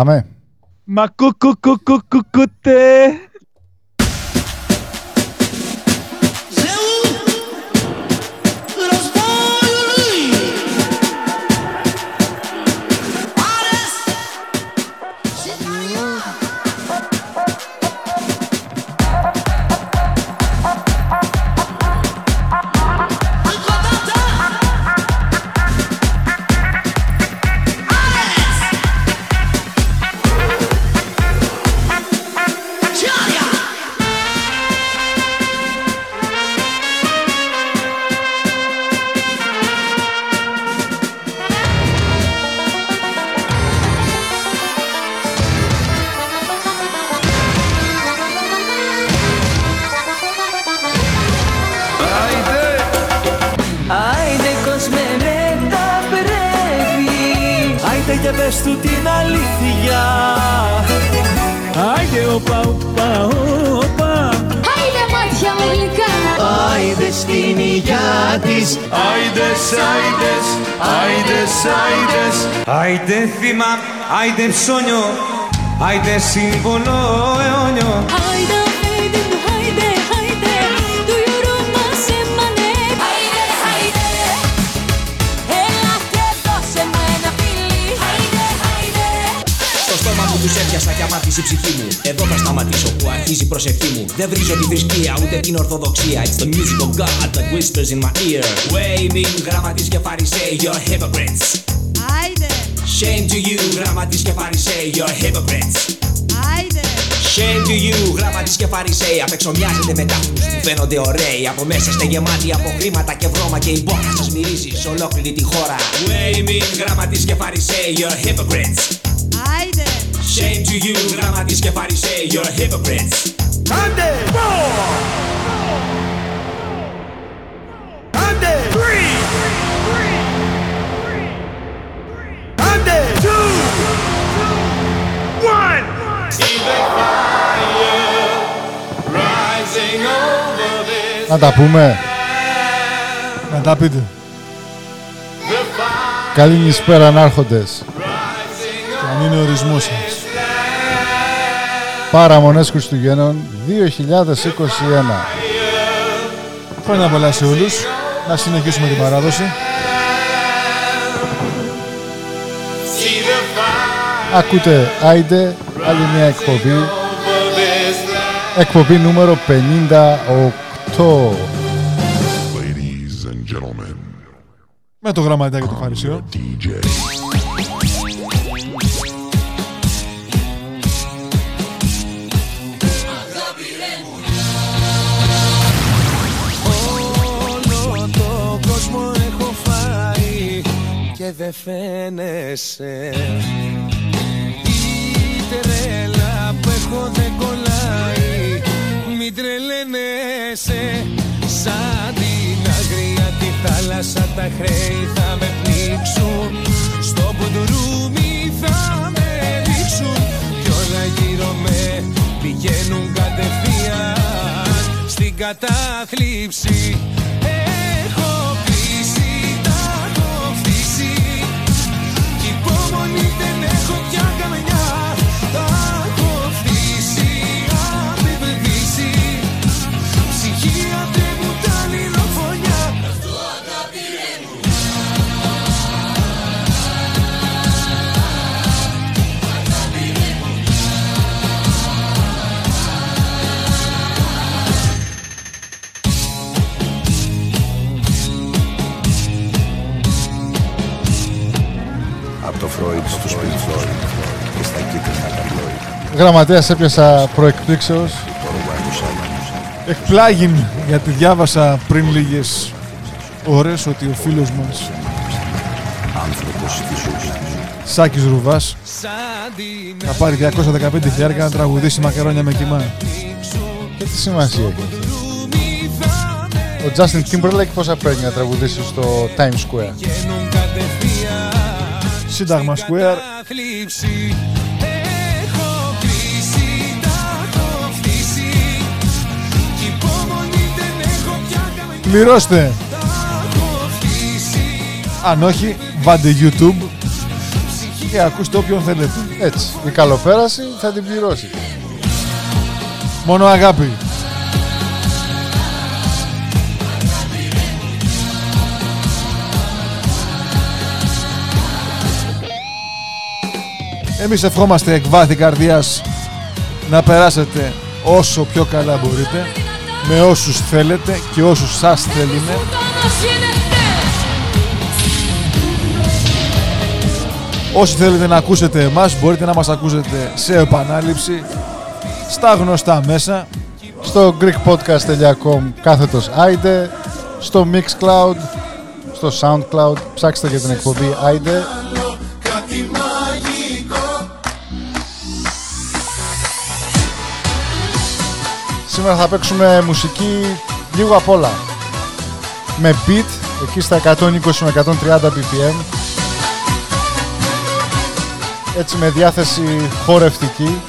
アメン。まくココココくって σύμβολο αιώνιο. Άιντε, άιντε, άιντε, άιντε. Του γιουρού μας έμανε. Άιντε, άιντε. Έλα και δώσε μου ένα φιλί. Άιντε, άιντε. Στο στόμα μου τους έπιασα και αμάτισε η ψυχή μου. Εδώ θα σταματήσω που αρχίζει η προσευχή μου. Δεν βρίζω τη θρησκεία ούτε την ορθοδοξία. It's the music of God that whispers in my ear. Waving γραμματείς και φαρισαίοι You're hypocrites. Άιντε, Shame to you γραμματείς και φαρισαίοι You're hypocrites φαρισαίοι Απεξομοιάζετε με τάφους που φαίνονται ωραίοι Από μέσα είστε γεμάτοι από χρήματα και βρώμα Και η μπόχα σας μυρίζει σε ολόκληρη τη χώρα. Waving, γράμματις και φαρισαίοι You're hypocrites. Άιντε. Shame to you, γράμματις και φαρισαίοι You're hypocrites. Άντε! Άντε! Να τα πούμε. Να τα πείτε. Καλή νησπέρα ανάρχοντες. Αν είναι ο ορισμός σας. Παραμονές Χριστουγέννων 2021. Χρόνια πολλά σε όλους. Να συνεχίσουμε την παράδοση. Ακούτε Άιντε, άλλη μια εκπομπή. Εκπομπή νούμερο 58. Ladies and gentlemen, Με το γραμματάκι του Φαρισίου. DJ. Όλο το κόσμο έχω φάει και δεν φαίνεσαι Η τρέλα που έχω δεν κολλάει Μην τρελαίνεσαι. Σαν την αγρία τη θάλασσα τα χρέη θα με πνίξουν. Στο μπουντουρούμι θα με ρίξουν Κι όλα γύρω με πηγαίνουν κατευθείαν. Στην κατάθλιψη Έχω κλείσει, τα έχω φτύσει Κι υπομονή δεν έχω πια Φρόιντ στους Pink Floyd και στα κίτρινα ταμπλόι. Γραμματέας έπιασα προεκπλήξεως. Το Ρουβάνου Σάλαμος. Εκπλάγιν γιατί διάβασα πριν λίγες ώρες ότι ο φίλος μας Άνθρωπος στη ζωής. Σάκης Ρουβάς Σαν την θα πάρει 215 χιλιάρικα να τραγουδήσει μακαρόνια με κοιμά. Και τι σημασία έχει. αυτό; ρούμι θα με Ο Justin Timberlake πόσα παίρνει να τραγουδήσει στο Times Square; Πια καμιά Πληρώστε. Τα έχω φτύσει Αν όχι, βάντε YouTube και ακούστε όποιον θέλετε. Έτσι. Η καλοπέραση θα την πληρώσει. Μόνο αγάπη. Εμείς ευχόμαστε εκ βάθη καρδιάς να περάσετε όσο πιο καλά μπορείτε με όσους θέλετε και όσους σας θέλουν Όσοι θέλετε να ακούσετε εμάς μπορείτε να μας ακούσετε σε επανάληψη στα γνωστά μέσα Στο greekpodcast.com κάθετος Άιντε, στο Mixcloud, στο Soundcloud, ψάξτε για την εκπομπή Άιντε. Σήμερα θα παίξουμε μουσική λίγο απ' όλα. Με beat, εκεί στα 120 με 130 BPM. Έτσι με διάθεση χορευτική.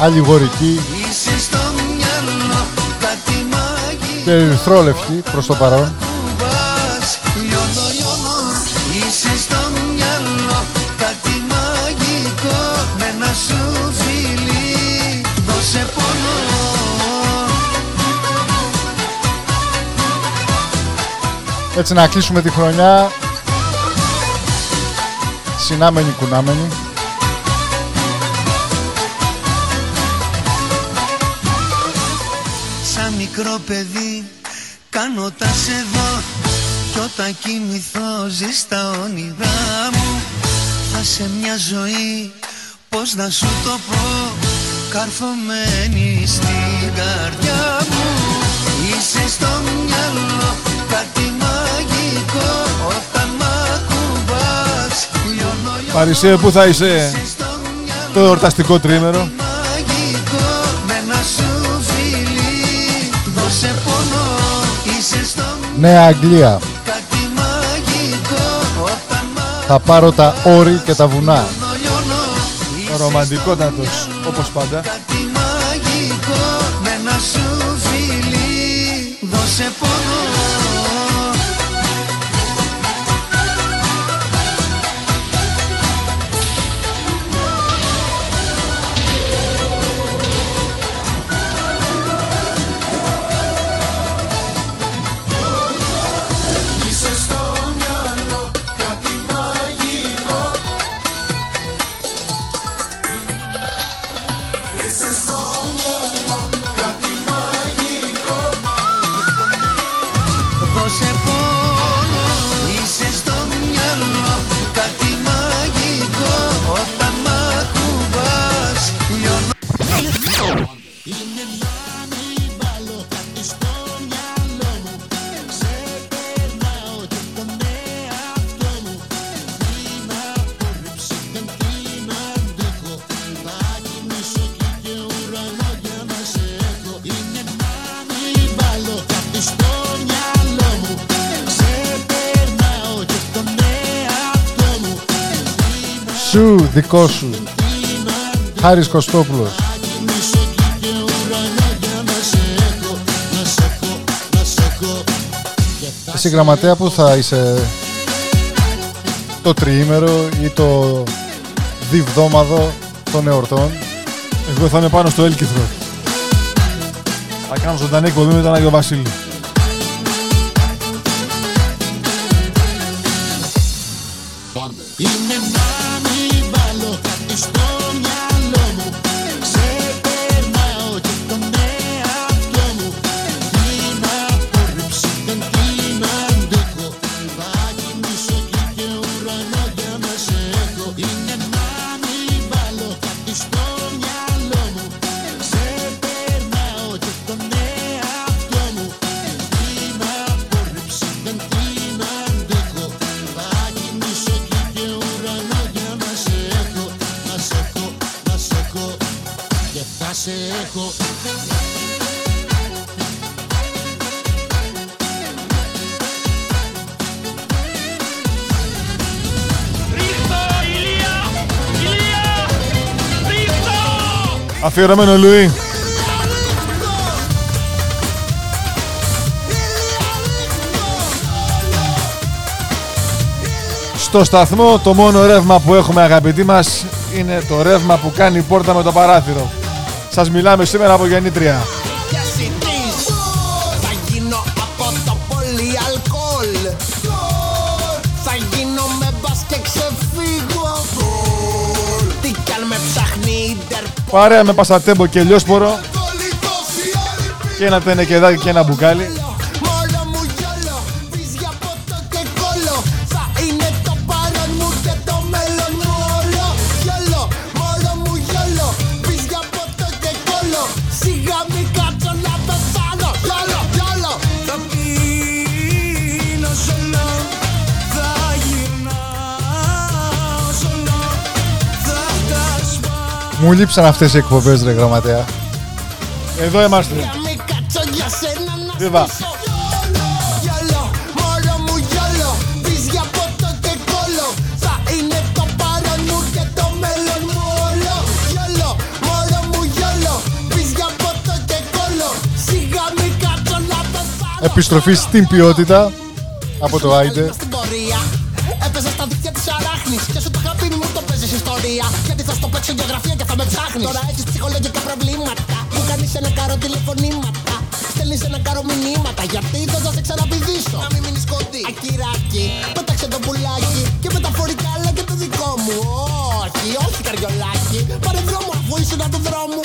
Αλληγορική Είσαι στο μυαλό κάτι μαγικό και ερυθρόλευκη προς το παρόν. Έτσι να κλείσουμε τη χρονιά. Συνάμενοι κουνάμενοι. Σαν μικρό παιδί κάνω τα σε δω Κι όταν κοιμηθώ ζεις τα όνειρά μου. Θα σε μια ζωή πως να σου το πω. Καρφωμένη στην καρδιά μου. Είσαι στο μυαλό κάτι μαγικό Παρισέ που θα είσαι; Είσαι στο μυαλό το εορταστικό τρίμερο μαγικό με ένα σου φιλί Δώσε πόνο, είσαι στο Νέα Αγγλία. κάτι μαγικό Όταν μ' Θα πάρω τα όρη και τα βουνά. λιώνω Είσαι Ρομαντικότατος όπως πάντα δικό σου. Χάρης Κωστόπουλος. Εσύ γραμματέα που θα είσαι το τριήμερο ή το διβδόμαδο των εορτών; Εγώ θα είμαι πάνω στο έλκυθρο Θα κάνω ζωντανή εκπομπή με τον Άγιο Βασίλη Αφιερωμένο Λουί. Στο σταθμό το μόνο ρεύμα που έχουμε αγαπητοί μας είναι το ρεύμα που κάνει η πόρτα με το παράθυρο. Σας μιλάμε σήμερα από γεννήτρια. Θα γίνω με μπας Παρέα με πασατέμπο και Λιόσπορο Και ένα τενεκεδάκι και ένα μπουκάλι. Μου λείψαν αυτές οι εκπομπές ρε γραμματέα. Εδώ είμαστε. Βίβα. Επιστροφή στην ποιότητα από το Άιντε. Τώρα έχεις ψυχολογικά προβλήματα. Μου κάνεις ένα καρό τηλεφωνήματα. Στέλνεις ένα καρό μηνύματα. Γιατί δεν θα σε ξαναπηδήσω; Να μην μείνεις κοντή. Ακυράκι, πέταξε το πουλάκι. Και μεταφορικά αλλά και το δικό μου. Όχι, όχι καριολάκι. Πάρε δρόμο αφού ήσουν από το δρόμο.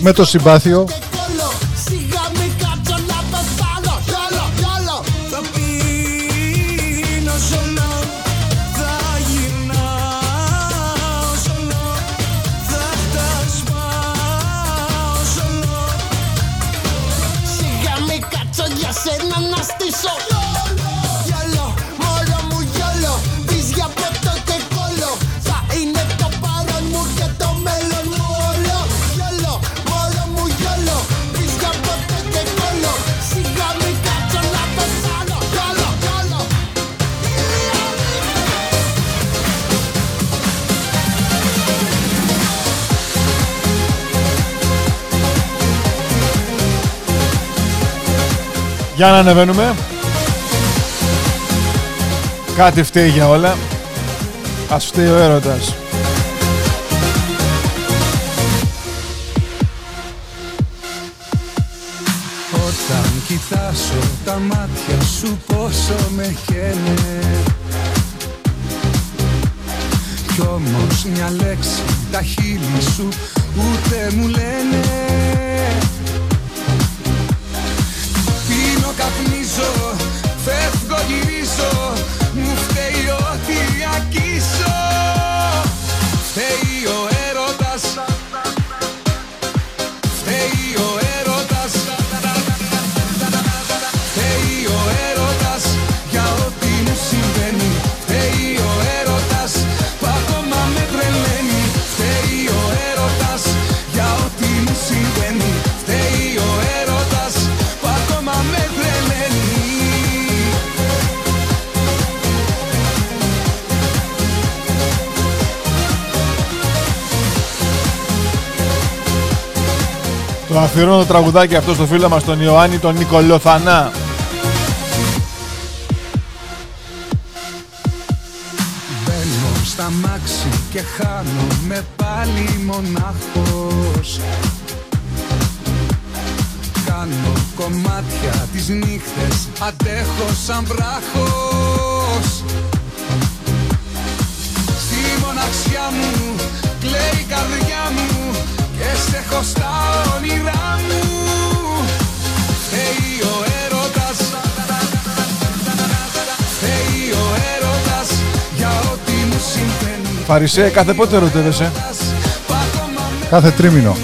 με το συμπάθειο. Για να ανεβαίνουμε. Κάτι φταίει για όλα. Ας φταίει ο έρωτας. Όταν κοιτάσω τα μάτια σου πόσο με χαίνε Κι όμως μια λέξη τα χείλη σου ούτε μου λένε Oh. αφιερώνω το τραγουδάκι αυτό στο φίλο μας τον Ιωάννη τον Νικολιοθανά. Παρισέ, κάθε πότε ερωτεύεσαι; Κάθε τρίμηνο.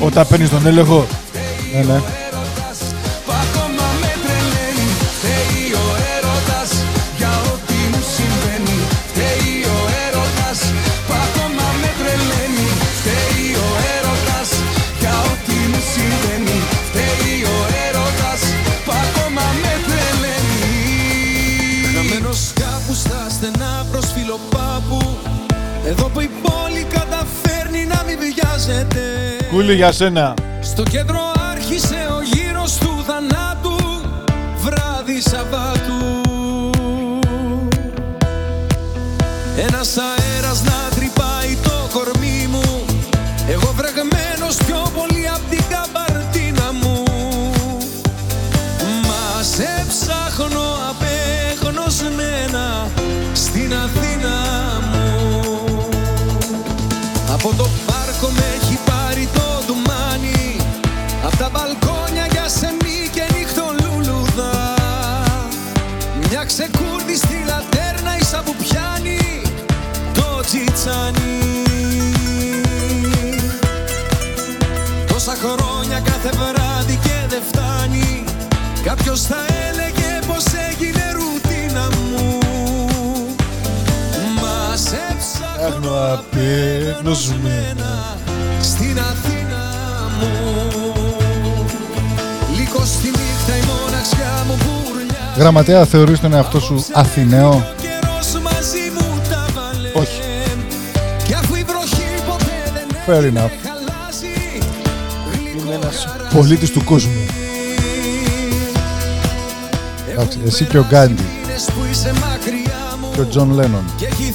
Όταν παίρνεις τον έλεγχο. Ναι, ναι. Κούλι για σένα. Στο κέντρο άρχισε ο γύρος του θανάτου Βράδυ Σαββάτου. Ένας αέρας να τρυπάει το κορμί μου Εγώ βρεγμένος πιο πολύ απ' την καμπαρτίνα μου. Μα σε ψάχνω απέγνωσμένα στην Αθήνα μου. Από το Κάποιος θα έλεγε πως έγινε ρουτίνα μου Μας σε ψάχνω Ψάχνω απέγνωσμένα. στην Αθήνα μου Λίγο στη νύχτα η μοναξιά μου μπουρλιά Γραμματέα, θεωρείς τον εαυτό σου Αθηναίο; Καιρός μαζί μου τα βάλε Όχι. Κι αφού η βροχή ποτέ δεν Fair enough. χαλάσει Είμαι ένας πολίτης του κόσμου. Εντάξει, εσύ και ο Γκάντι Είναι που είσαι μακριά μου και ο Τζον Λένον. Και έχει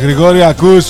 Γρηγόρη, ακούς.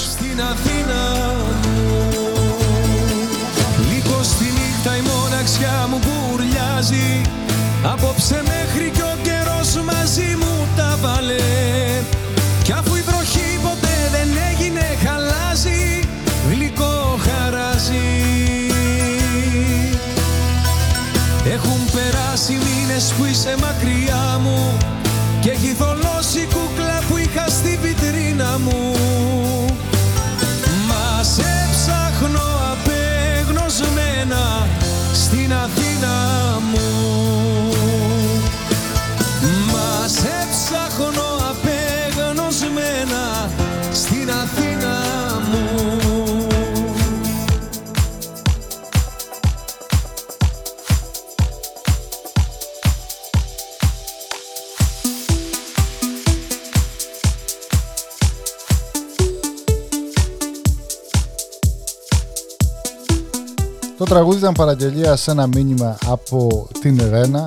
Τραγούδι ήταν παραγγελία σε ένα μήνυμα από την Ρένα.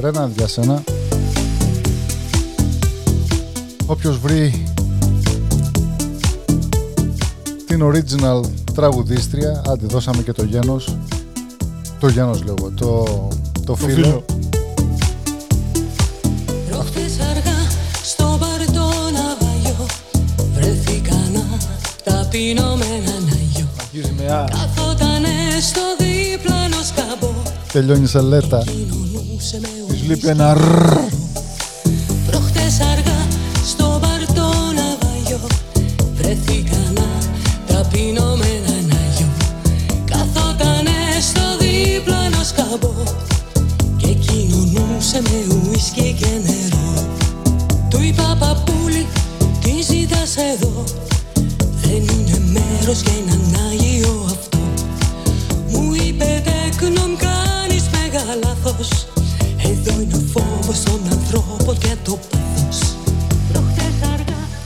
Ρένα για σένα. Όποιος βρει την original τραγουδίστρια, άντε δώσαμε και το γένος. Το γένος λέω εγώ, το, το, φίλο. φίλο. Προχτές αργά στο μπαρ το ναυαγιό Βρέθηκα να ταπεινώ με Τελειώνει σε λέτα. Κοινωνούσε με Της λείπει ένα ρρρρ.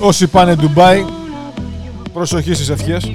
Όσοι πάνε Ντουμπάι, προσοχή στις ευχές.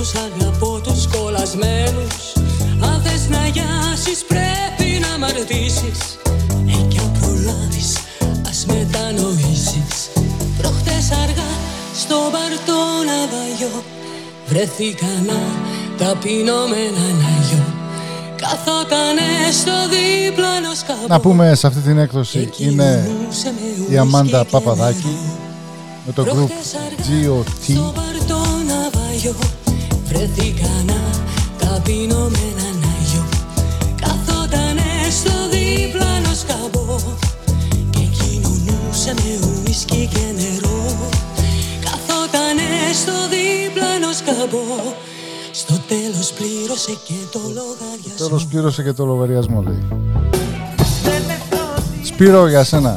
όσους αγαπώ τους κολλασμένους. Αν θες να γιάσεις πρέπει να μ' Έχει Ε, ας μετανοήσεις. Αργά στο παρτό να βαγιώ Βρέθηκα να ταπεινώ στο να πούμε σε αυτή την έκδοση είναι η Αμάντα Παπαδάκη με το group GOT στο μπαρτό ναυαγιό Βρεθήκανα ταπεινώ με έναν αγιό Καθότανε στο δίπλανο σκαμπό Και κοινωνούσε με ουίσκι και νερό. Καθότανε στο δίπλανο σκαμπό Στο τέλος πλήρωσε και το λογαριασμό. Τέλος πλήρωσε και το λογαριασμό λέει. Σπύρο για σένα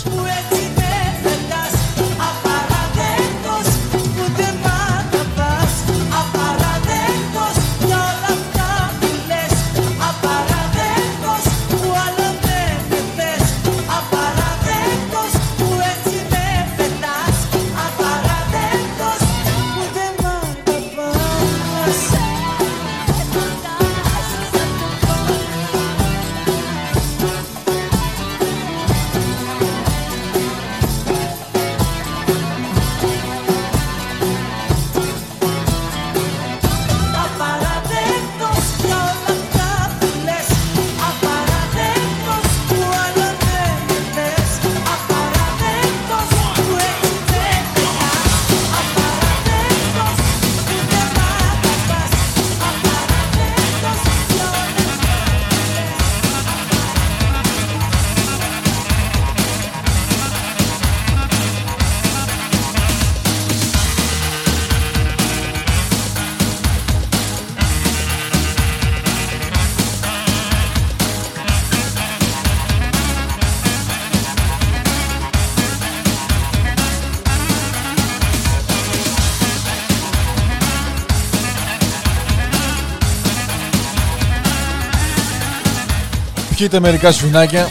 Πιείτε μερικά σφινάκια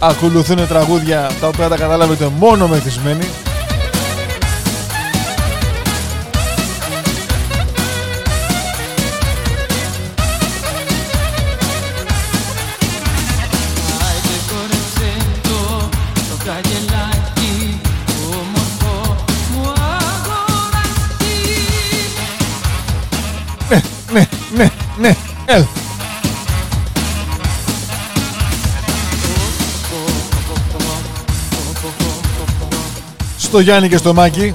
Ακολουθούν τραγούδια τα οποία τα καταλάβετε μόνο μεθυσμένοι Στο Γιάννη και στο Μάκη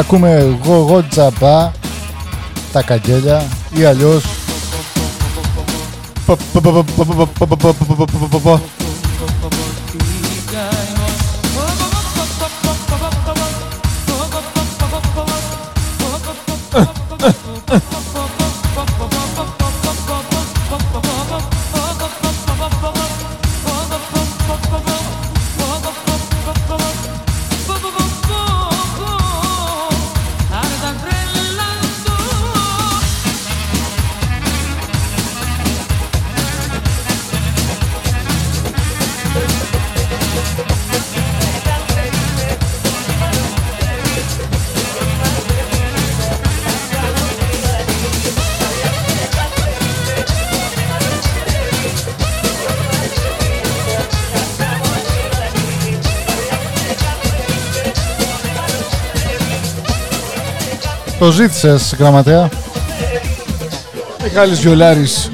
ακούμε εγώ, εγώ τζαμπά τα καγγέλια ή αλλιώς Το ζήτησες, γραμματέα. Μιχάλης Βιολάρης.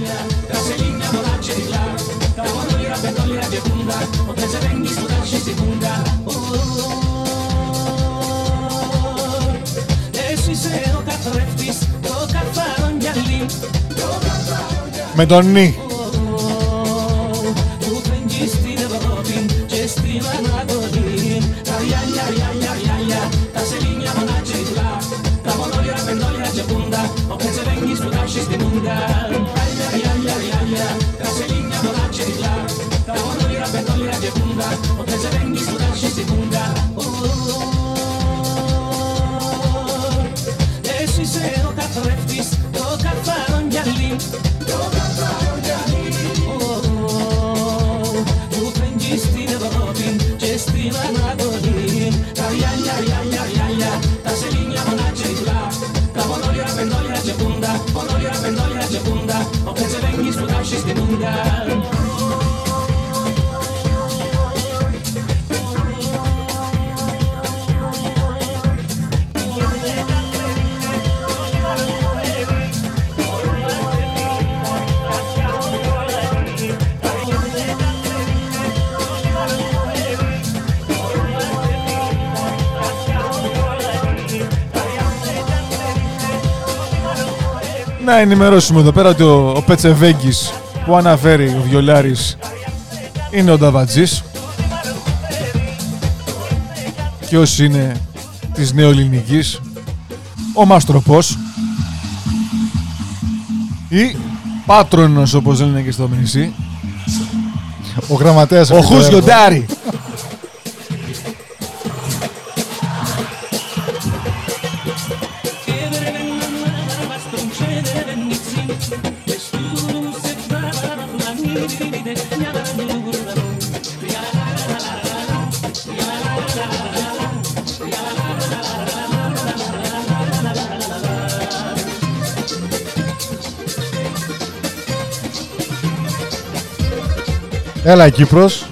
Εσύ είσαι ο καθρέφτης, το καθαρό γυαλί Με τον Νι. Να ενημερώσουμε εδώ πέρα ότι ο, ο Πετσεβέγγης που αναφέρει ο Βιολάρης είναι ο Νταβατζής. Και όσοι είναι της νεοελληνικής ο Μαστροπός. Ή Πάτρονος όπως λένε και στο νησί Ο γραμματέας... ο Χούς Γιοντάρη Έλα Κύπρος.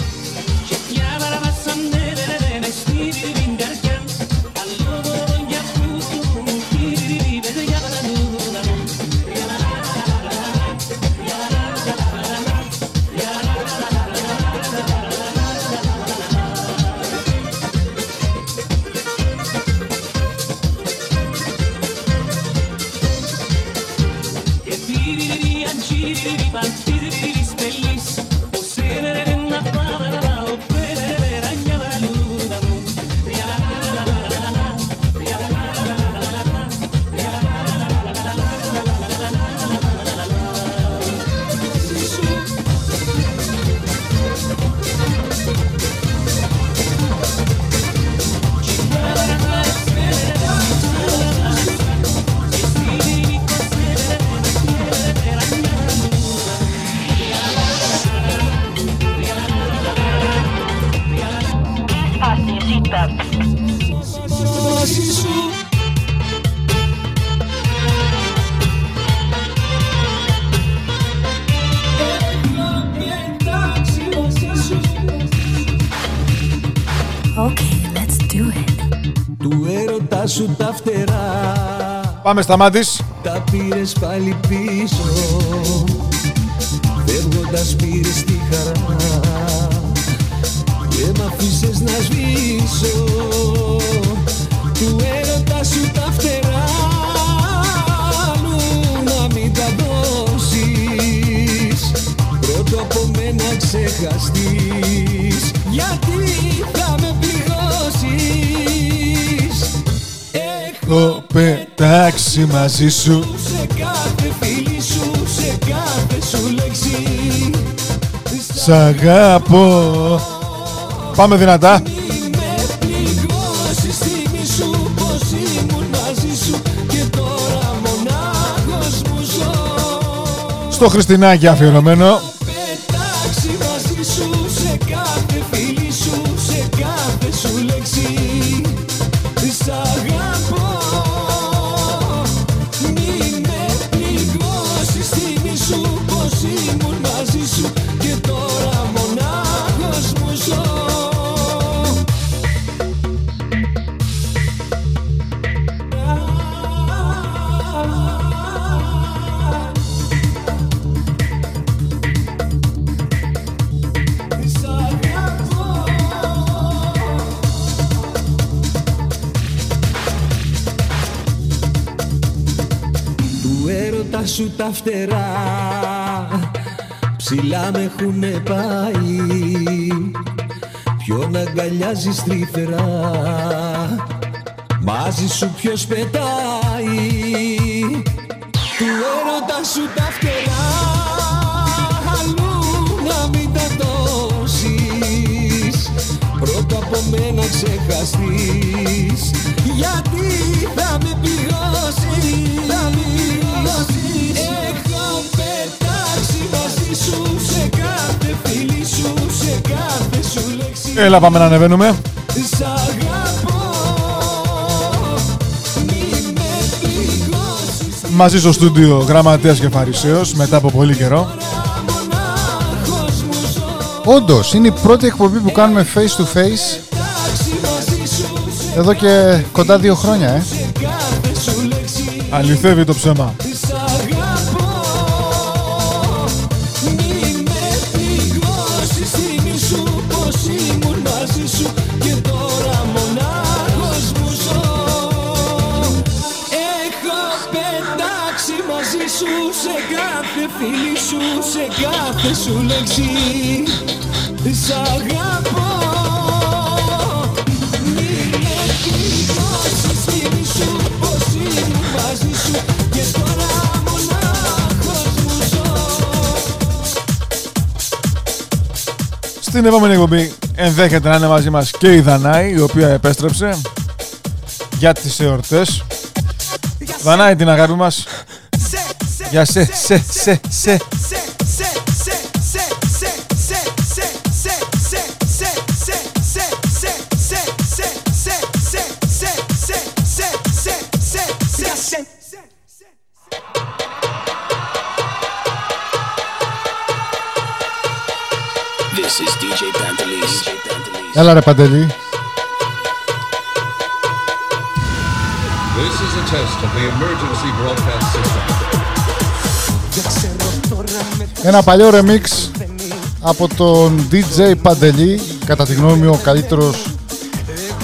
Πάμε σταμάτης. Τα πήρες πάλι πίσω Φεύγοντας πήρες τη χαρά. Και μ' αφήσες να σβήσω Του έρωτα σου τα φτερά Αλλού να μην τα δώσεις. Πρώτο από μένα ξεχαστείς Γιατί θα με πληγώσεις. Το πετάξει μαζί σου. Σε κάθε φίλη σου, σε κάθε σου λέξη. Σ' αγαπώ. Πάμε δυνατά. Με πληγώσεις θυμή σου τα φτερά. Ψηλά με έχουνε πάει. Ποιον αγκαλιάζεις τρυφερά. Μαζί σου ποιος πετάει. Του έρωτα σου τα φτερά. Αλλού να μην τα δώσεις. Πρώτα από μένα ξεχαστείς. Γιατί θα με Έλα πάμε να ανεβαίνουμε. Σ' αγαπώ Μη με πληγώσεις Μαζί στο στούντιο Γραμματέας και Φαρισαίος μετά από πολύ καιρό. Μονάχος μου ζω Όντως, είναι η πρώτη εκπομπή που κάνουμε face to face Εντάξει μαζί σου Σε εδώ και κοντά δύο χρόνια, ε. κάθε σου λέξη Αληθεύει το ψέμα. Κάθε σου λέξη Σ' αγαπώ Μη με πληγώσεις Θυμήσου πως ήμουν μαζί σου Και τώρα μονάχος μου ζω Στην επόμενη εκπομπή ενδέχεται να είναι μαζί μας και η Δανάη, η οποία επέστρεψε για τις εορτές. Δανάη την αγάπη μας. Για σε, σε, σε, σε. This is DJ Pantelis. Έλα ρε Παντελή. This is a test of the emergency broadcast system. Ένα παλιό remix από τον DJ Παντελή, κατά τη γνώμη μου ο καλύτερος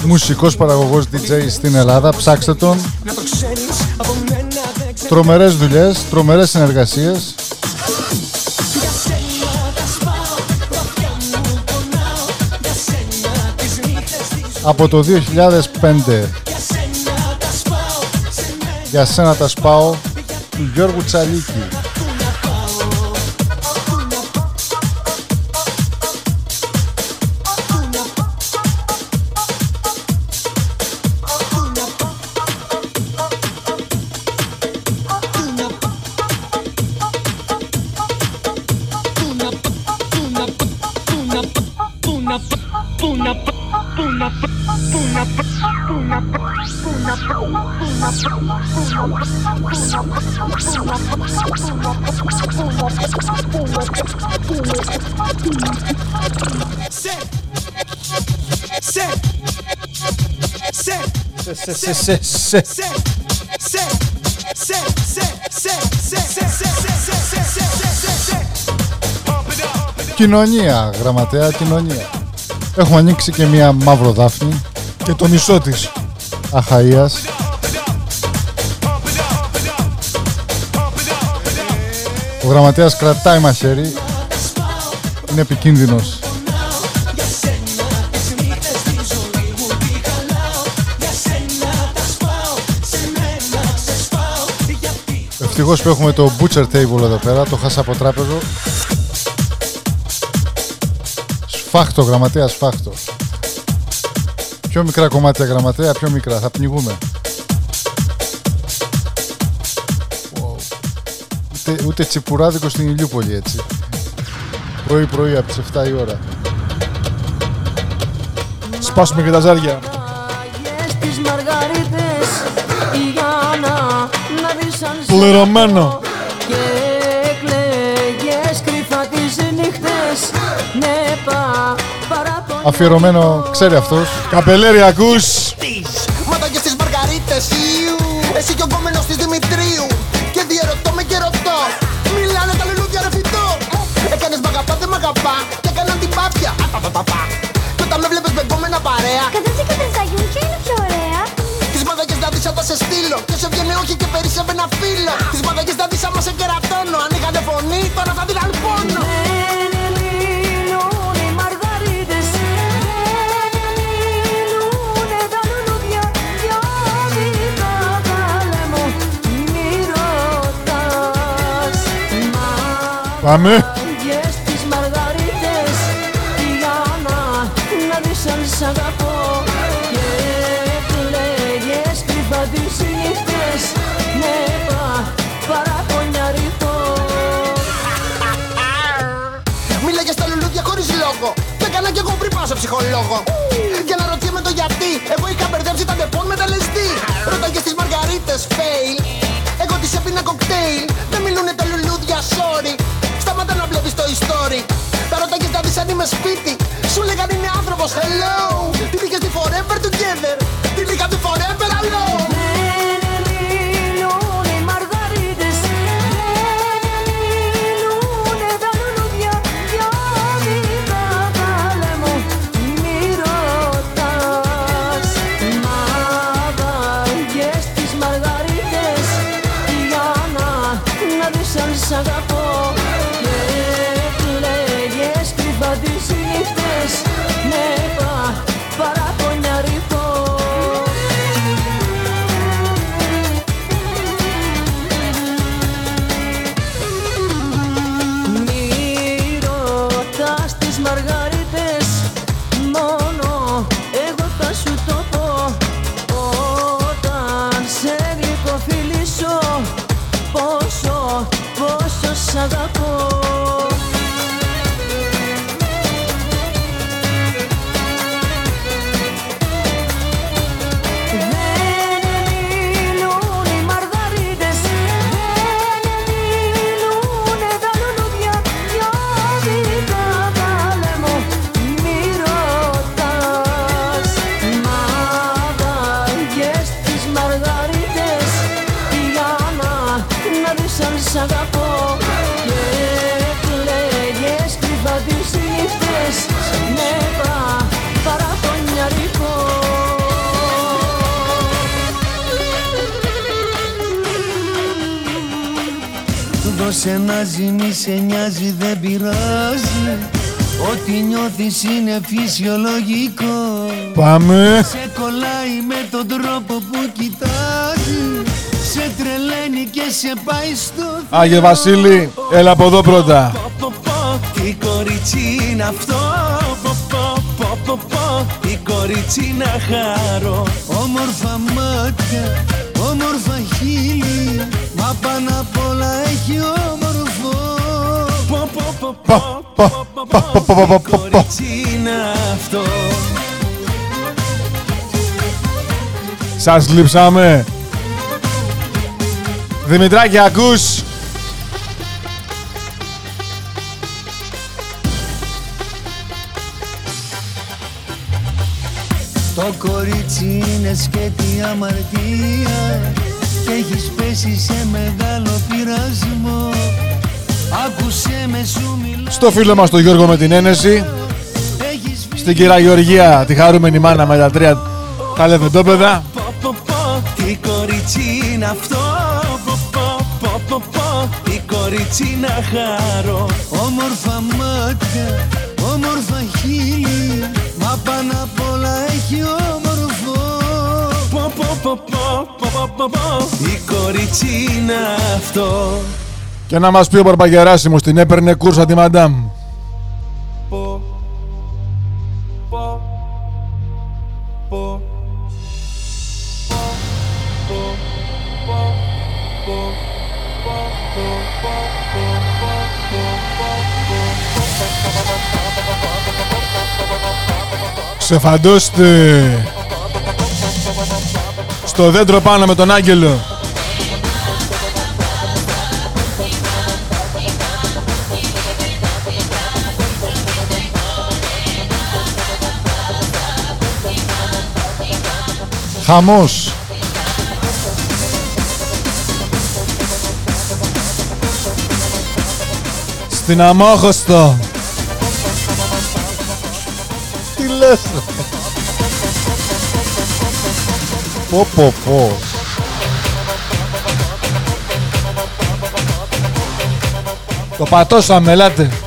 μουσικός παραγωγός DJ στην Ελλάδα. Ψάξτε τον. Να το ξέρεις από μένα δεν ξέρω Τρομερές δουλειές, τρομερές συνεργασίες. Από το 2005 Για σένα τα σπάω Σε μένα για σένα τα σπάω του Γιώργου Τσαλίκη. Σε, σε, σε, σε, σε. Κοινωνία, γραμματέα, κοινωνία. Έχουμε ανοίξει και μία μαύρο δάφνη Και το μισό της. Αχαΐας. Ο γραμματέας κρατάει μαχαίρι. Είναι επικίνδυνος. Ευτυχώς που έχουμε το butcher table εδώ πέρα, το χάσα από τράπεζο. Σφάχτο γραμματέα, σφάχτο. Πιο μικρά κομμάτια γραμματέα, πιο μικρά, θα πνιγούμε. Wow. Ούτε, ούτε τσιπουράδικο στην Ηλιούπολη έτσι. Πρωί πρωί από τις 7 η ώρα. Σπάσουμε και τα ζάρια. Πληρωμένο. αγαπώ. Και κλαίγες κρυφά τις νύχτες Ναι πα παραπονιέμαι Αφιερωμένο, ξέρει αυτός. Καπελέρι ακούς. Μάταγε στις μαργαρίτες Ιου. Εσύ κι ο κόμενος της Δημητρίου Και διαρωτώ με και ρωτώ Μιλάνε τα λουλούδια ρε φυτό Έκανες μ' αγαπά δεν μ' και περισσεύει ένα φύλλο. Τις μαδαγές τα δίσα μας. Αν είχατε φωνή, τώρα θα την αλπώνω. Πάμε. Πάμε. Ψυχολόγο Και να ρωτιέμαι το γιατί Εγώ είχα μπερδέψει τα Depon με τα LSD Ρωτάγες τις μαργαρίτες fail. Εγώ τις έπινα κοκτέιλ Δεν μιλούνε τα λουλούδια sorry. Σταμάτα να βλέπεις το story. Τα ρωτάγες να δεις αν είμαι σπίτι. Σου λέγαν είναι άνθρωπος hello Δώσε να ζει, μη σε νοιάζει, δεν πειράζει Ό,τι νιώθεις είναι φυσιολογικό Πάμε. Σε κολλάει με τον τρόπο που κοιτάζει Σε τρελαίνει και σε πάει στο Άγιε Βασίλη, έλα από εδώ πρώτα. Τι κορίτσι είναι αυτό πω, πω, πω, πω, πω. Τι κορίτσι να χαρώ Όμορφα μάτια, όμορφα χείλη Μα πάνω απ' όλα έχει Σας λείψαμε. Δημητράκη, ακούς. Το κορίτσι είναι σκέτη αμαρτία Και έχεις πέσει σε μεγάλο πειρασμό Άκουσέ με σου μιλάω Στο φίλο μας τον Γιώργο με την ένεση. Στην κυρία Γεωργία, τη χαρούμενη μάνα με τα τρία τα λεβεντόπεδα. Τι κορίτσι είναι αυτό πω, πω, πω, πω, πω. Τι κορίτσι να χαρώ Όμορφα μάτια, όμορφα χείλη Μα πάνω απ' όλα έχει όμορφο Πω, πω, πω, πω, πω, πω, πω, πω. Τι κορίτσι είναι αυτό Και να μας πει ο Μπαρμπαγεράσιμος την έπαιρνε κούρσα τη μαντάμ. Πω, πω, πω, Ξεφαντώστε. Στο δέντρο πάνω με τον Άγγελο. Χαμός. Στην αμόχωστο. Τι λες ρε. Πω πω πω. Το πατώσαμε, ελάτε.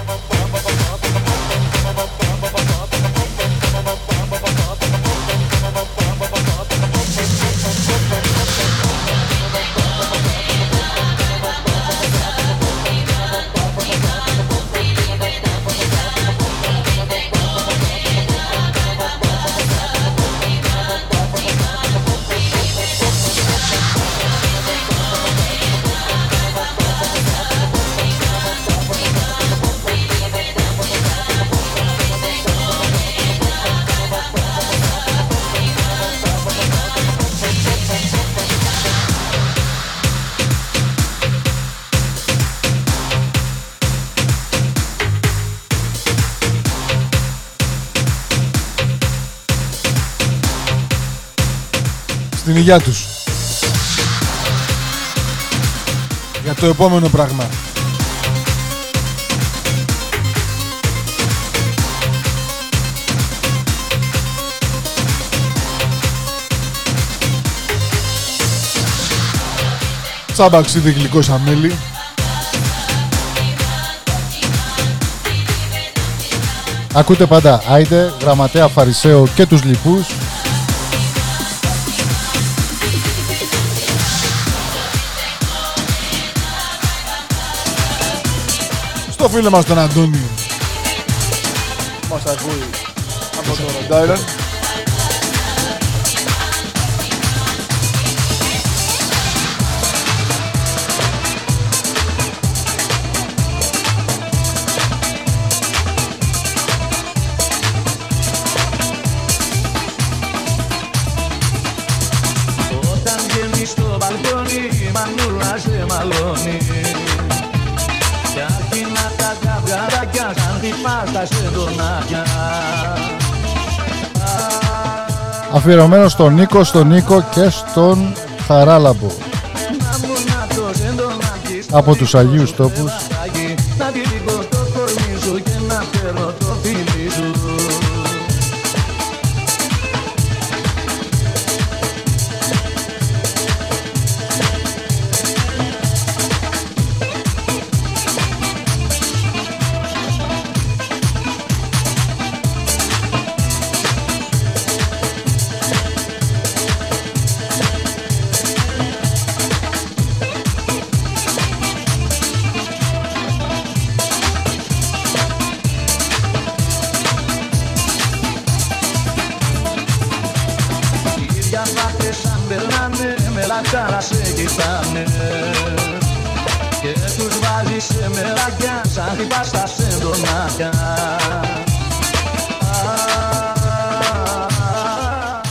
Στην υγεία τους. Για το επόμενο πράγμα. Τσάμπαξίδι γλυκός σαν μέλι. Ακούτε πάντα Άιντε, Γραμματέα Φαρισαίο και τους λοιπούς. Στο φίλο μας τον Αντώνιο. Μας ακούει από το Rhode Αφιερωμένο στον Νίκο, στον Νίκο και στον Χαράλαμπο. Να μου να το σεντονάκι στο Από τους Αγίους Τόπους.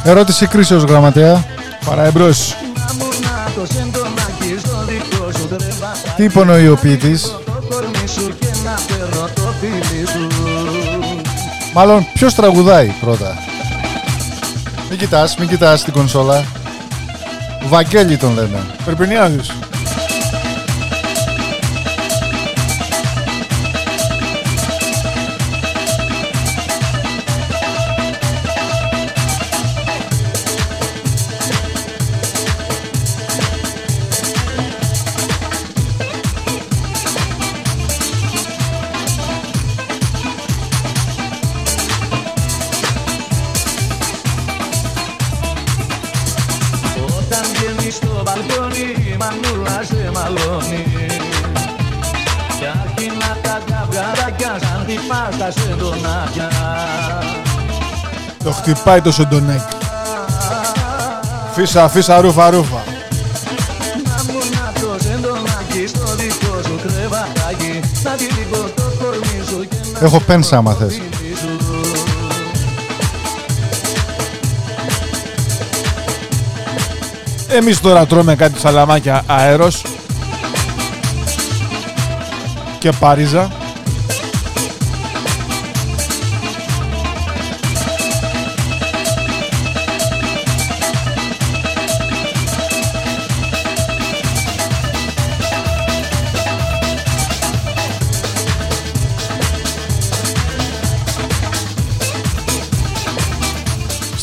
Ερώτηση κρίσεως γραμματέα. Παρά εμπρός. Να μου να το σεντονάκι στο δικό σου τρεβατάκι Τι υπονοεί ο ποιητής; Το κορμί σου και να φέρω το φίλι σου Μάλλον ποιος τραγουδάει πρώτα; Μην κοιτάς, μην κοιτάς την κονσόλα. Βαγγέλη τον λένε. Περπινιάδης. Χτυπάει το σεντονάκι. Φίσα, φίσα, ρούφα, ρούφα. Να μου να το σεντονάκι στο δικό σου κρεβατάκι Να τυλίγω το κορμί σου και να Έχω πένσα άμα θες. φίλι σου Εμείς τώρα τρώμε κάτι σαλαμάκια αέρος και Παρίζα.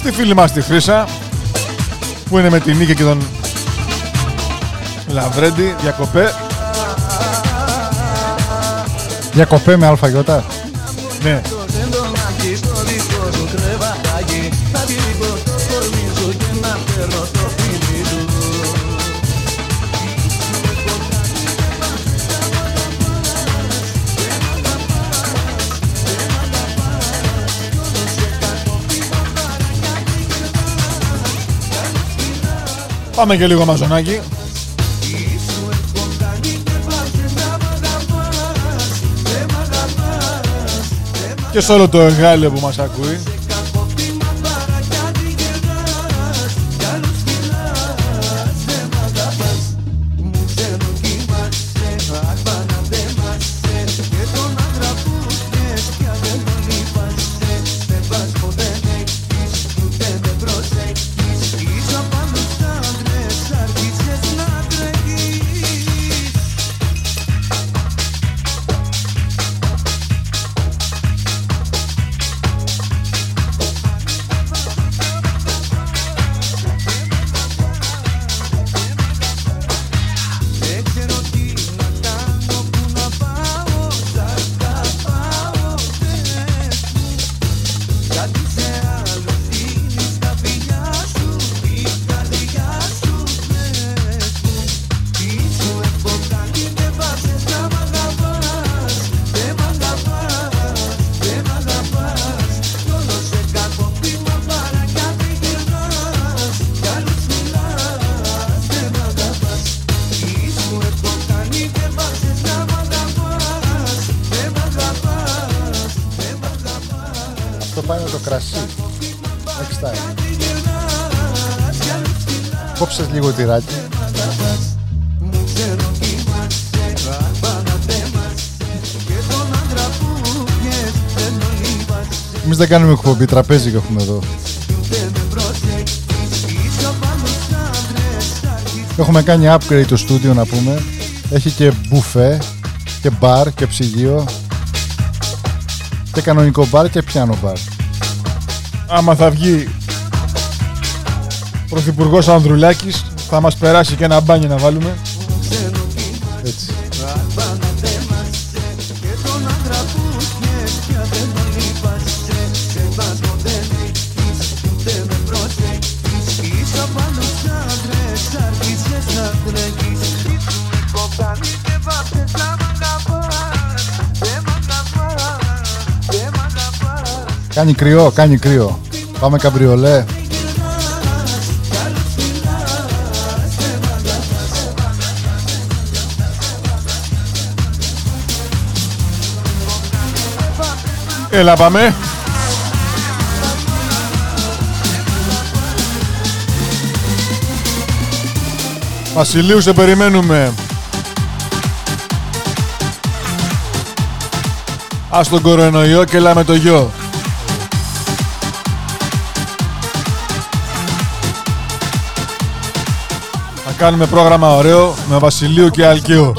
Στη φίλη μας τη Χρύσα που είναι με την Νίκη και τον Λαβρέντι, διακοπέ. Διακοπέ με αλφαγιώτα. Ναι. Πάμε και λίγο μαζονάκι. Και σε όλο το εργάλειο που μας ακούει. Κάνουμε εκπομπή, τραπέζι έχουμε εδώ. Έχουμε κάνει upgrade το στούντιο να πούμε. Έχει και μπουφέ και μπαρ και ψυγείο. Και κανονικό μπαρ και πιάνο μπαρ. Άμα θα βγει Πρωθυπουργός Ανδρουλάκης θα μας περάσει και ένα μπάνιο να βάλουμε. Κάνει κρυό, κάνει κρύο. Πάμε καμπριολέ. Έλα πάμε. Βασιλείου, σε περιμένουμε. Ας τον κορονοϊό και έλα με το γιο. Κάνουμε πρόγραμμα ωραίο με Βασιλείου και Αλκαίο.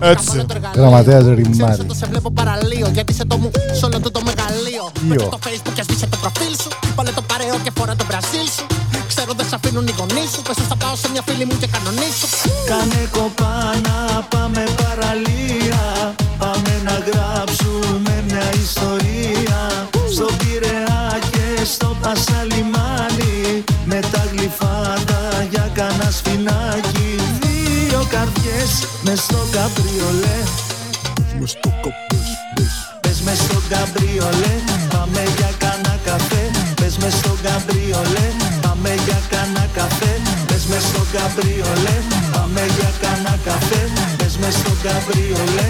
Έτσι. Γραμματέας Ρημάρη. Το σε βλέπω παραλίο. Γιατί σε το μου σ' όλο το το μεγαλείο. Ίο. το facebook και σβήσε το προφίλ σου. Βάλε το παρέο και φορά το μπραζίλ σου. Ξέρω δεν σ' αφήνουν οι γονείς σου. Πες τους θα πάω σε μια φίλη μου και κανονίσου Κάνε κοπάνα, πάμε παραλία καρδιές μες στο καμπριολέ Μες στο Πες. Μες στο καμπριολέ Πάμε για κανένα καφέ. Πες μες στο καμπριολέ Πάμε για κανένα καφέ. Πες μες στο καμπριολέ Πάμε για κανένα καφέ. Πες μες στο καμπριολέ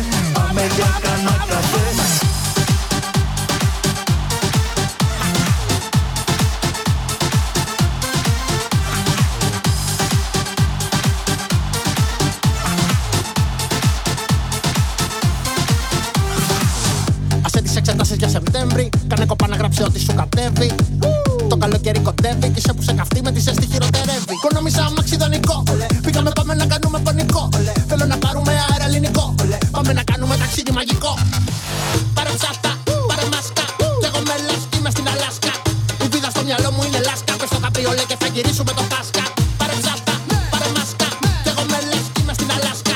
καπριολέ και θα γυρίσουμε το Πάσκα Πάρε ψάτα, πάρε μάσκα. Κι εγώ με λες κι είμαι στην Αλάσκα.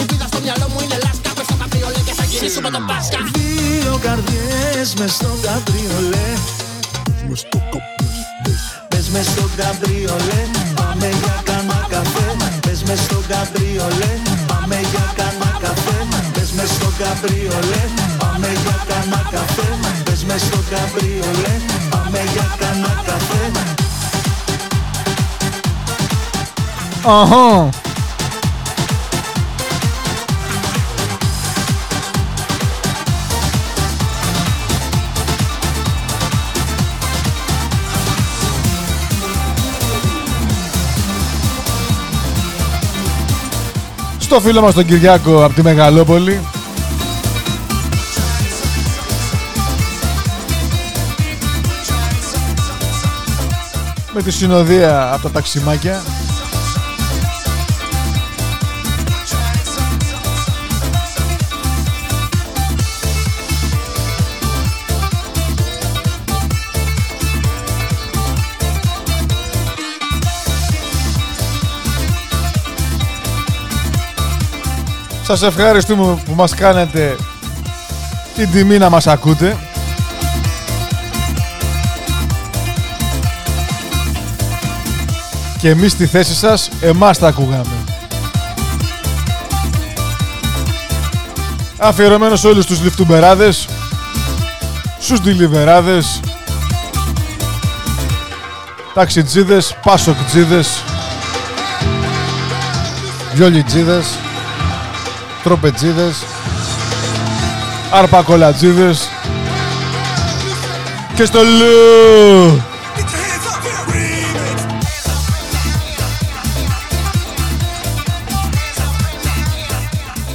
Η βίδα στο μυαλό μου είναι λάσκα. Πες το καπριολέ και θα γυρίσουμε το Πάσκα Δύο καρδιές μες στο καμπριολέ. Πες μες στο καμπριολέ. Πάμε για κανένα καφέ. Πες μες στο καμπριολέ. Πάμε για κανένα καφέ. Πες μες στο καμπριολέ. Πάμε για κανένα καφέ. Πες μες στο καμπριολέ. Πάμε για κανένα καφέ Αχα. Στο φίλο μας τον Κυριάκο από τη Μεγαλόπολη με τη συνοδεία από τα ταξιμάκια Σας ευχαριστούμε που μας κάνετε την τιμή να μας ακούτε. Και εμείς στη θέση σας, εμάς τα ακούγαμε. Αφιερωμένος σε όλους τους λιφτουμπεράδες, στους ντιλιβεράδες, ταξιτζίδες, πάσοκτζίδες, Βιολιτζίδες, τροπετζίδες, αρπακολατζίδες, και στο Λου.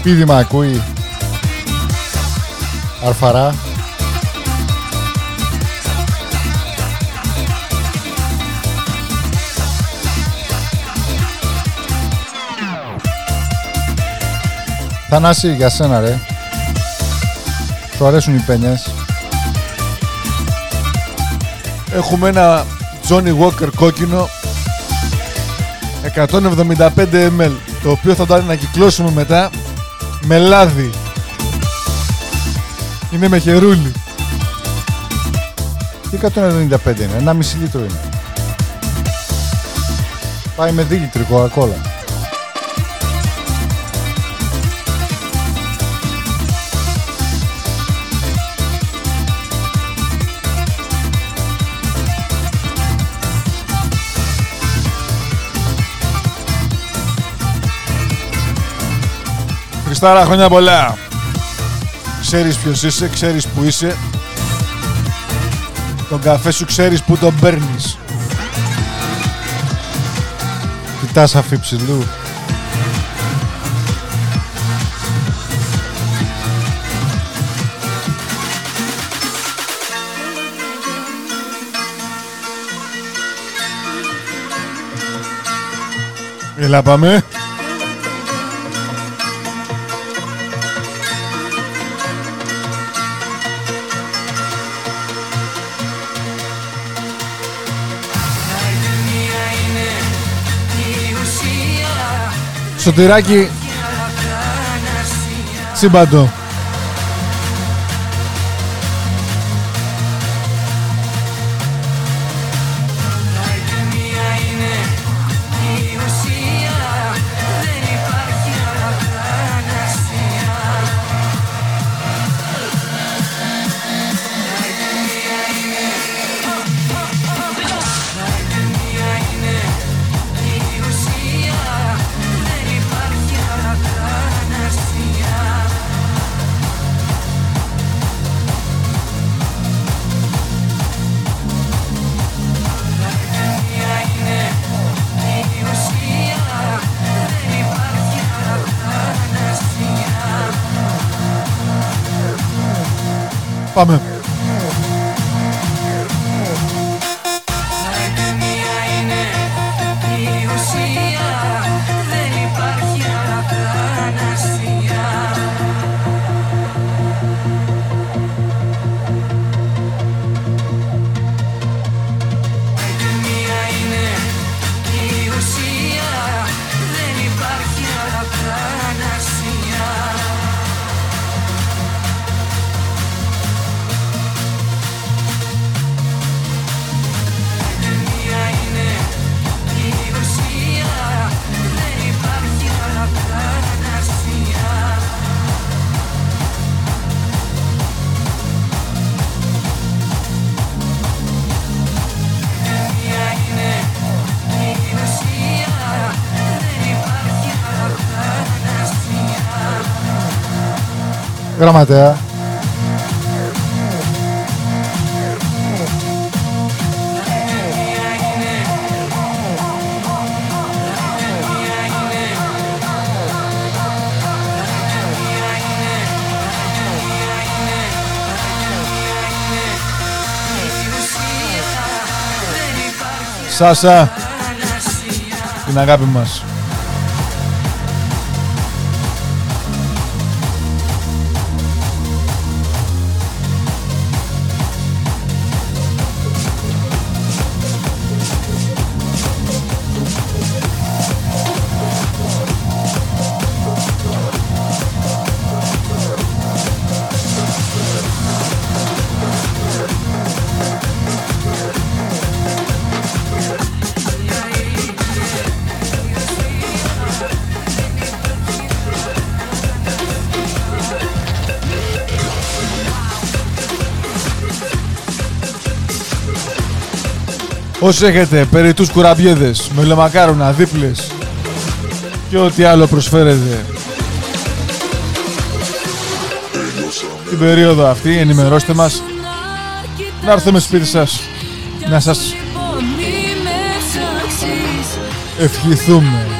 Πίδημα ακούει. Αρφαρά. Θανάση, για σένα ρε. Σου αρέσουν οι πένιες. Έχουμε ένα Johnny Walker κόκκινο 175 ml το οποίο θα το ανακυκλώσουμε μετά με λάδι. Είναι με χερούλι. Τι 195 είναι, ένα μισή λίτρο είναι. Πάει με δίλητρη κοκακόλα. Χριστάρα χρόνια πολλά. Ξέρεις ποιος είσαι, ξέρεις που είσαι. Τον καφέ σου ξέρεις που τον παίρνεις. Κοιτάς αφιψηλού. Έλα πάμε. Σωτηράκι Τσίμπαντο Πάμε. Γραμματέα. Σάσα Την αγάπη μας Όσοι έχετε περί τους κουραμπιέδες, μελομακάρονα, δίπλες και ό,τι άλλο προσφέρετε την περίοδο αυτή, ενημερώστε μας να έρθουμε σπίτι σας να σας Λοιπόν, μη με ψάξεις ευχηθούμε.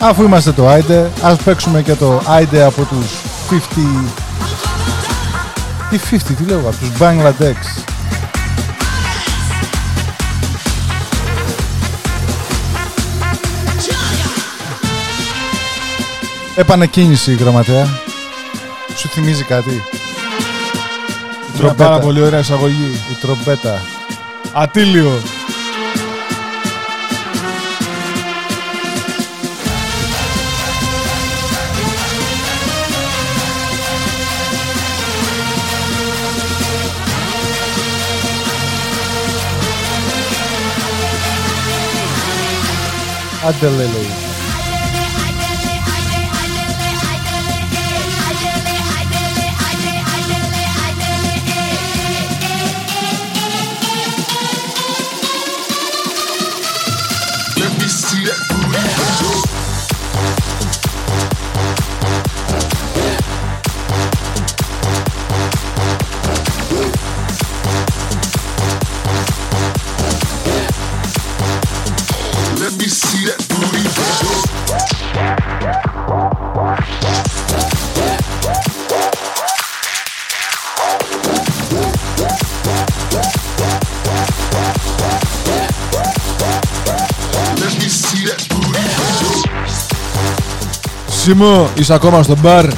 Αφού είμαστε το Άιντε, ας παίξουμε και το Άιντε από τους 50... Τι 50, τι λέω, από τους Bangladesh. Επανεκκίνηση, γραμματέα. Σου θυμίζει κάτι; Η Τρο- πάρα πολύ ωραία εισαγωγή. Η τρομπέτα. Ατήλιο. Άντε Σίμω, είσαι ακόμα στο μπαρ. Let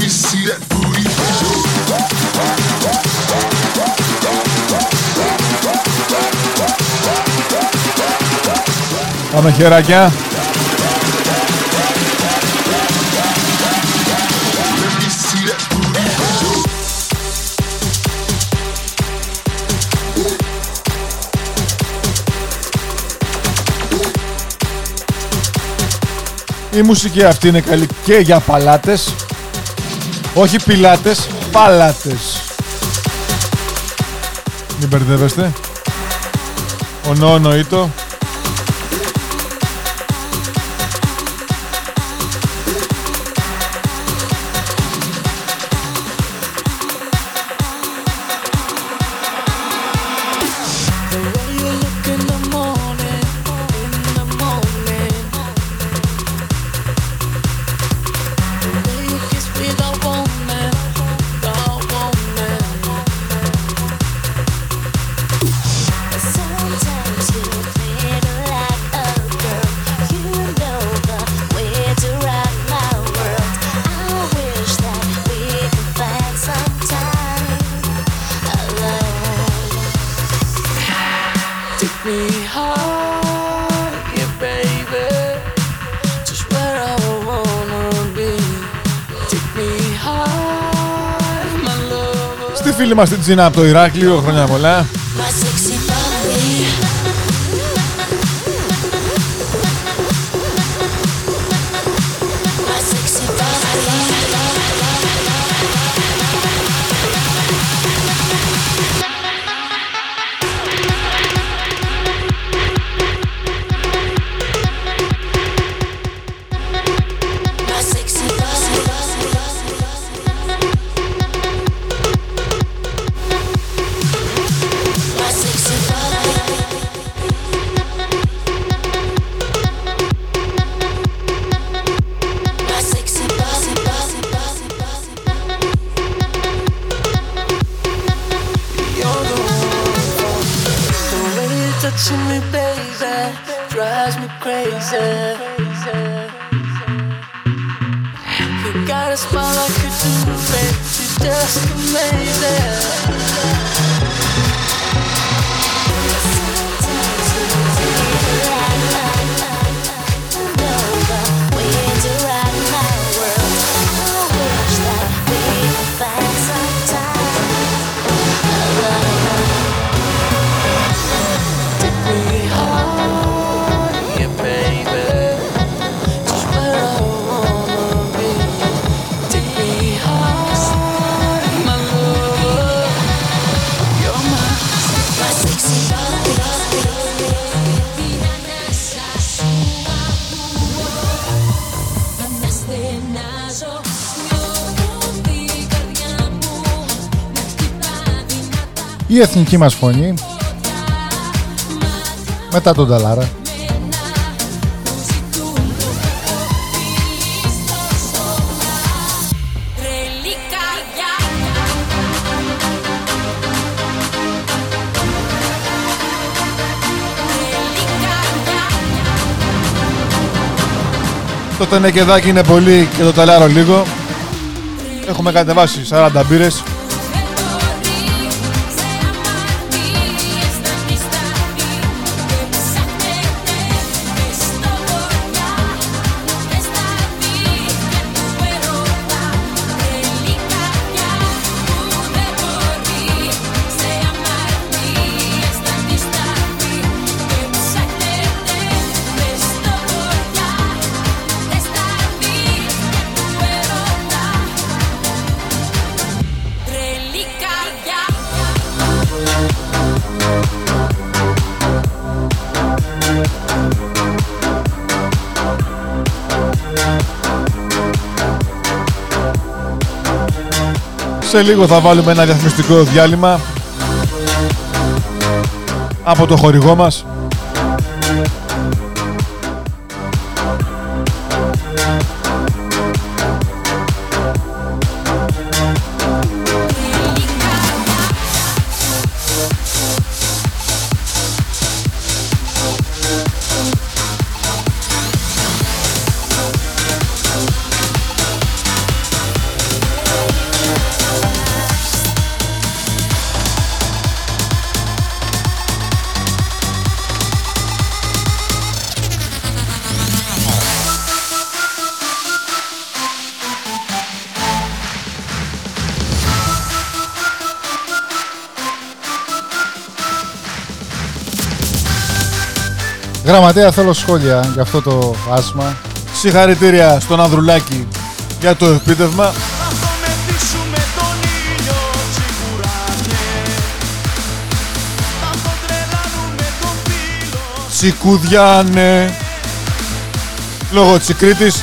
me see that booty. Πάμε χεράκια. Η μουσική αυτή είναι καλή και για παλάτες. Όχι πιλάτες, παλάτες. Μην μπερδεύεστε. Ο νόνο ήτο. Μας την Τζίνα από το Ηράκλειο, χρόνια πολλά. Η εθνική μας φωνή μετά τον Ταλάρα. Τρελή καρδιά Το τενεκεδάκι είναι πολύ και το ταλάρο λίγο. Έχουμε κατεβάσει 40 μπύρες. Σε λίγο θα βάλουμε ένα διαφημιστικό διάλειμμα από το χορηγό μας. Γραμματέα θέλω σχόλια για αυτό το άσμα. Συγχαρητήρια στον Ανδρουλάκη για το επίτευγμα. Τσικουδιάνε Λόγω της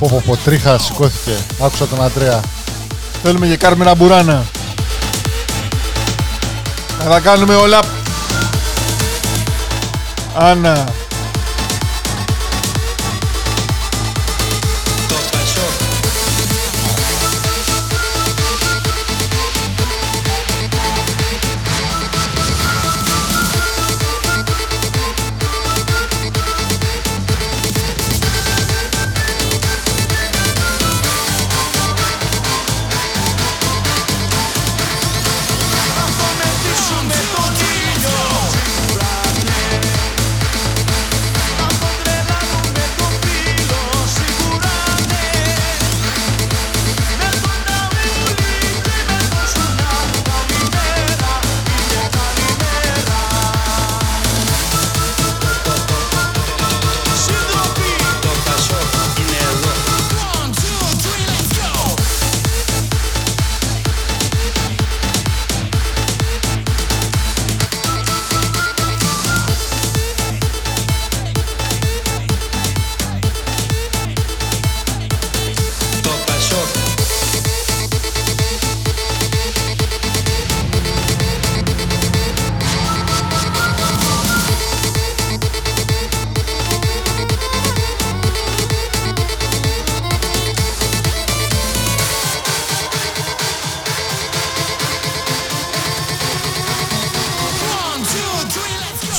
Πω πω πω, τρίχα σηκώθηκε. Άκουσα τον Αντρέα. Θέλουμε και Κάρμινα Μπουράνα Θα τα κάνουμε όλα Άννα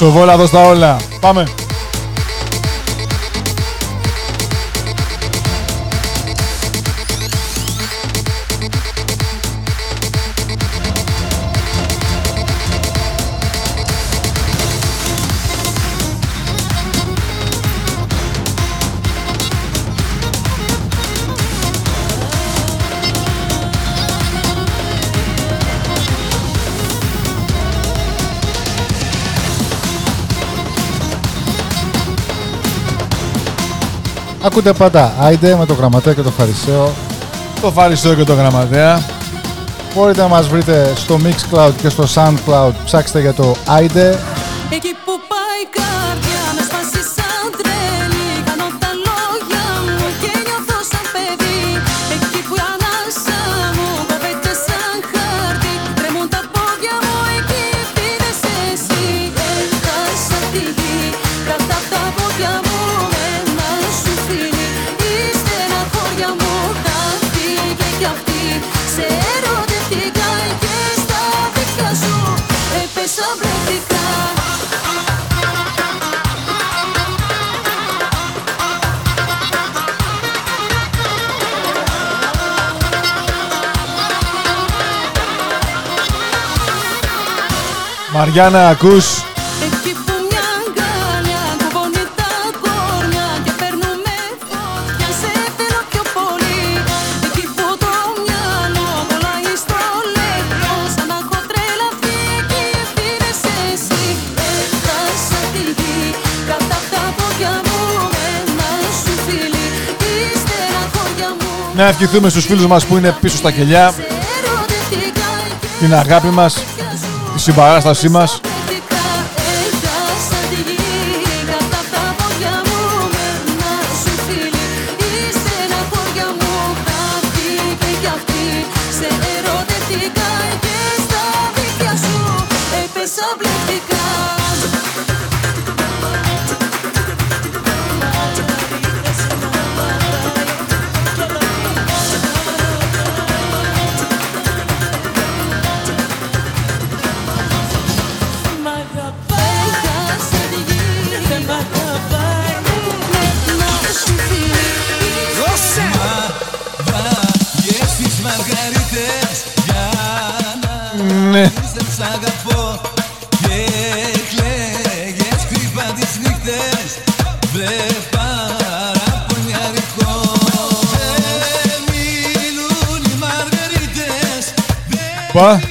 Σοβόλαδος στα όλα. Πάμε. ακούτε πάντα. Άιντε με το γραμματέα και το φαρισαίο. Το φαρισαίο και το γραμματέα. Μπορείτε να μας βρείτε στο Mixcloud και στο Soundcloud. Ψάξτε για το Άιντε. Μαριάννα, ακούς. Να ευχηθούμε στους φίλους μας που είναι πίσω στα κελιά. Την αγάπη μας συμπαράστασή μας. Europa.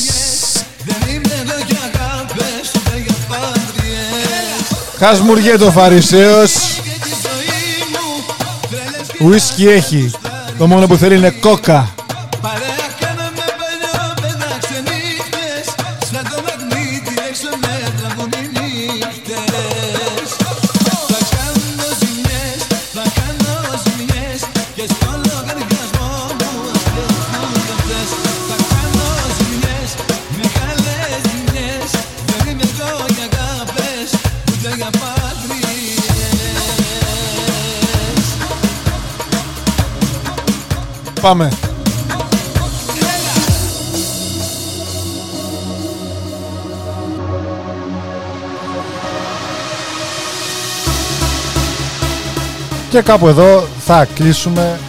Χασμουριέ το Φαρισαίος. Ουίσκι έχει. Το μόνο που θέλει είναι κόκα. Πάμε. Και κάπου εδώ θα κλείσουμε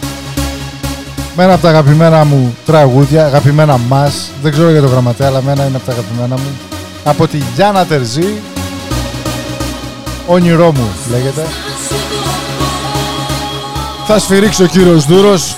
με ένα από τα αγαπημένα μου τραγούδια, αγαπημένα μας, δεν ξέρω για το γραμματέα, αλλά μένα είναι από τα αγαπημένα μου. Από τη Γιάννα Τερζή, όνειρό μου λέγεται. Θα σφυρίξει ο κύριος Δούρος.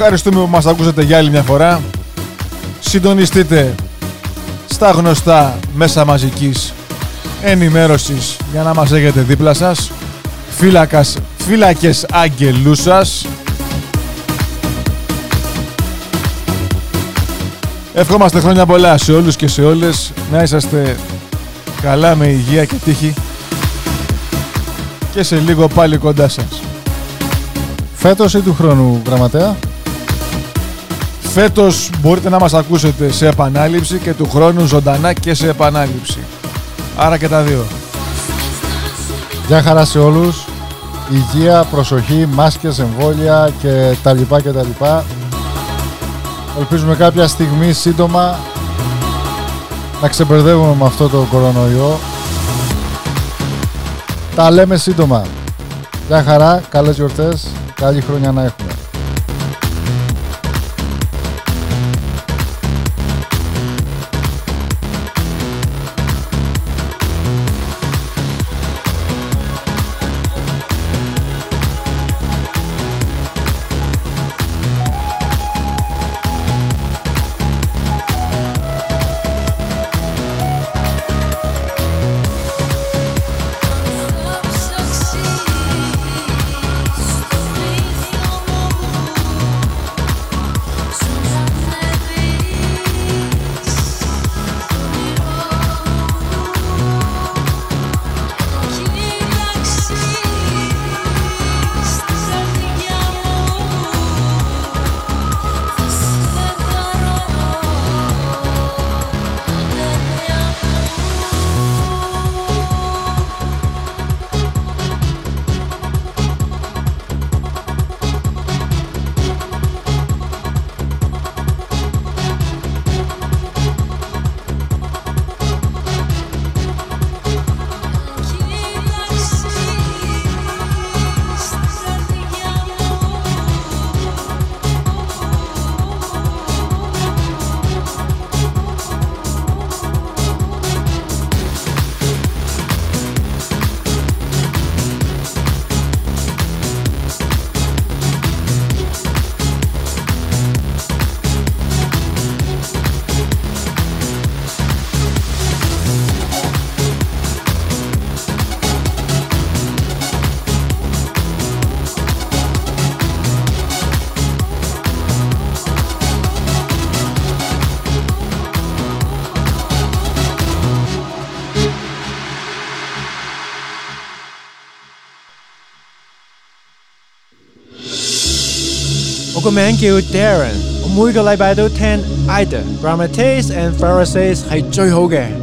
Ευχαριστούμε που μας ακούσατε για άλλη μια φορά. Συντονιστείτε στα γνωστά μέσα μαζικής ενημέρωσης για να μας έχετε δίπλα σας. Φύλακας, φύλακες άγγελούς σας. Ευχόμαστε χρόνια πολλά σε όλους και σε όλες. Να είσαστε καλά με υγεία και τύχη. Και σε λίγο πάλι κοντά σας. Φέτος ή του χρόνου, γραμματέα; Φέτος μπορείτε να μας ακούσετε σε επανάληψη και του χρόνου ζωντανά και σε επανάληψη. Άρα και τα δύο. Γεια χαρά σε όλους. Υγεία, προσοχή, μάσκες, εμβόλια και τα λοιπά και τα λοιπά. Ελπίζουμε κάποια στιγμή σύντομα να ξεμπερδεύουμε με αυτό το κορονοϊό. Τα λέμε σύντομα. Γεια χαρά, καλές γιορτές, καλή χρονιά να έχουμε. 個名叫 Darren，我每個禮拜都聽 Ida、Grammates and Pharisees 係最好嘅。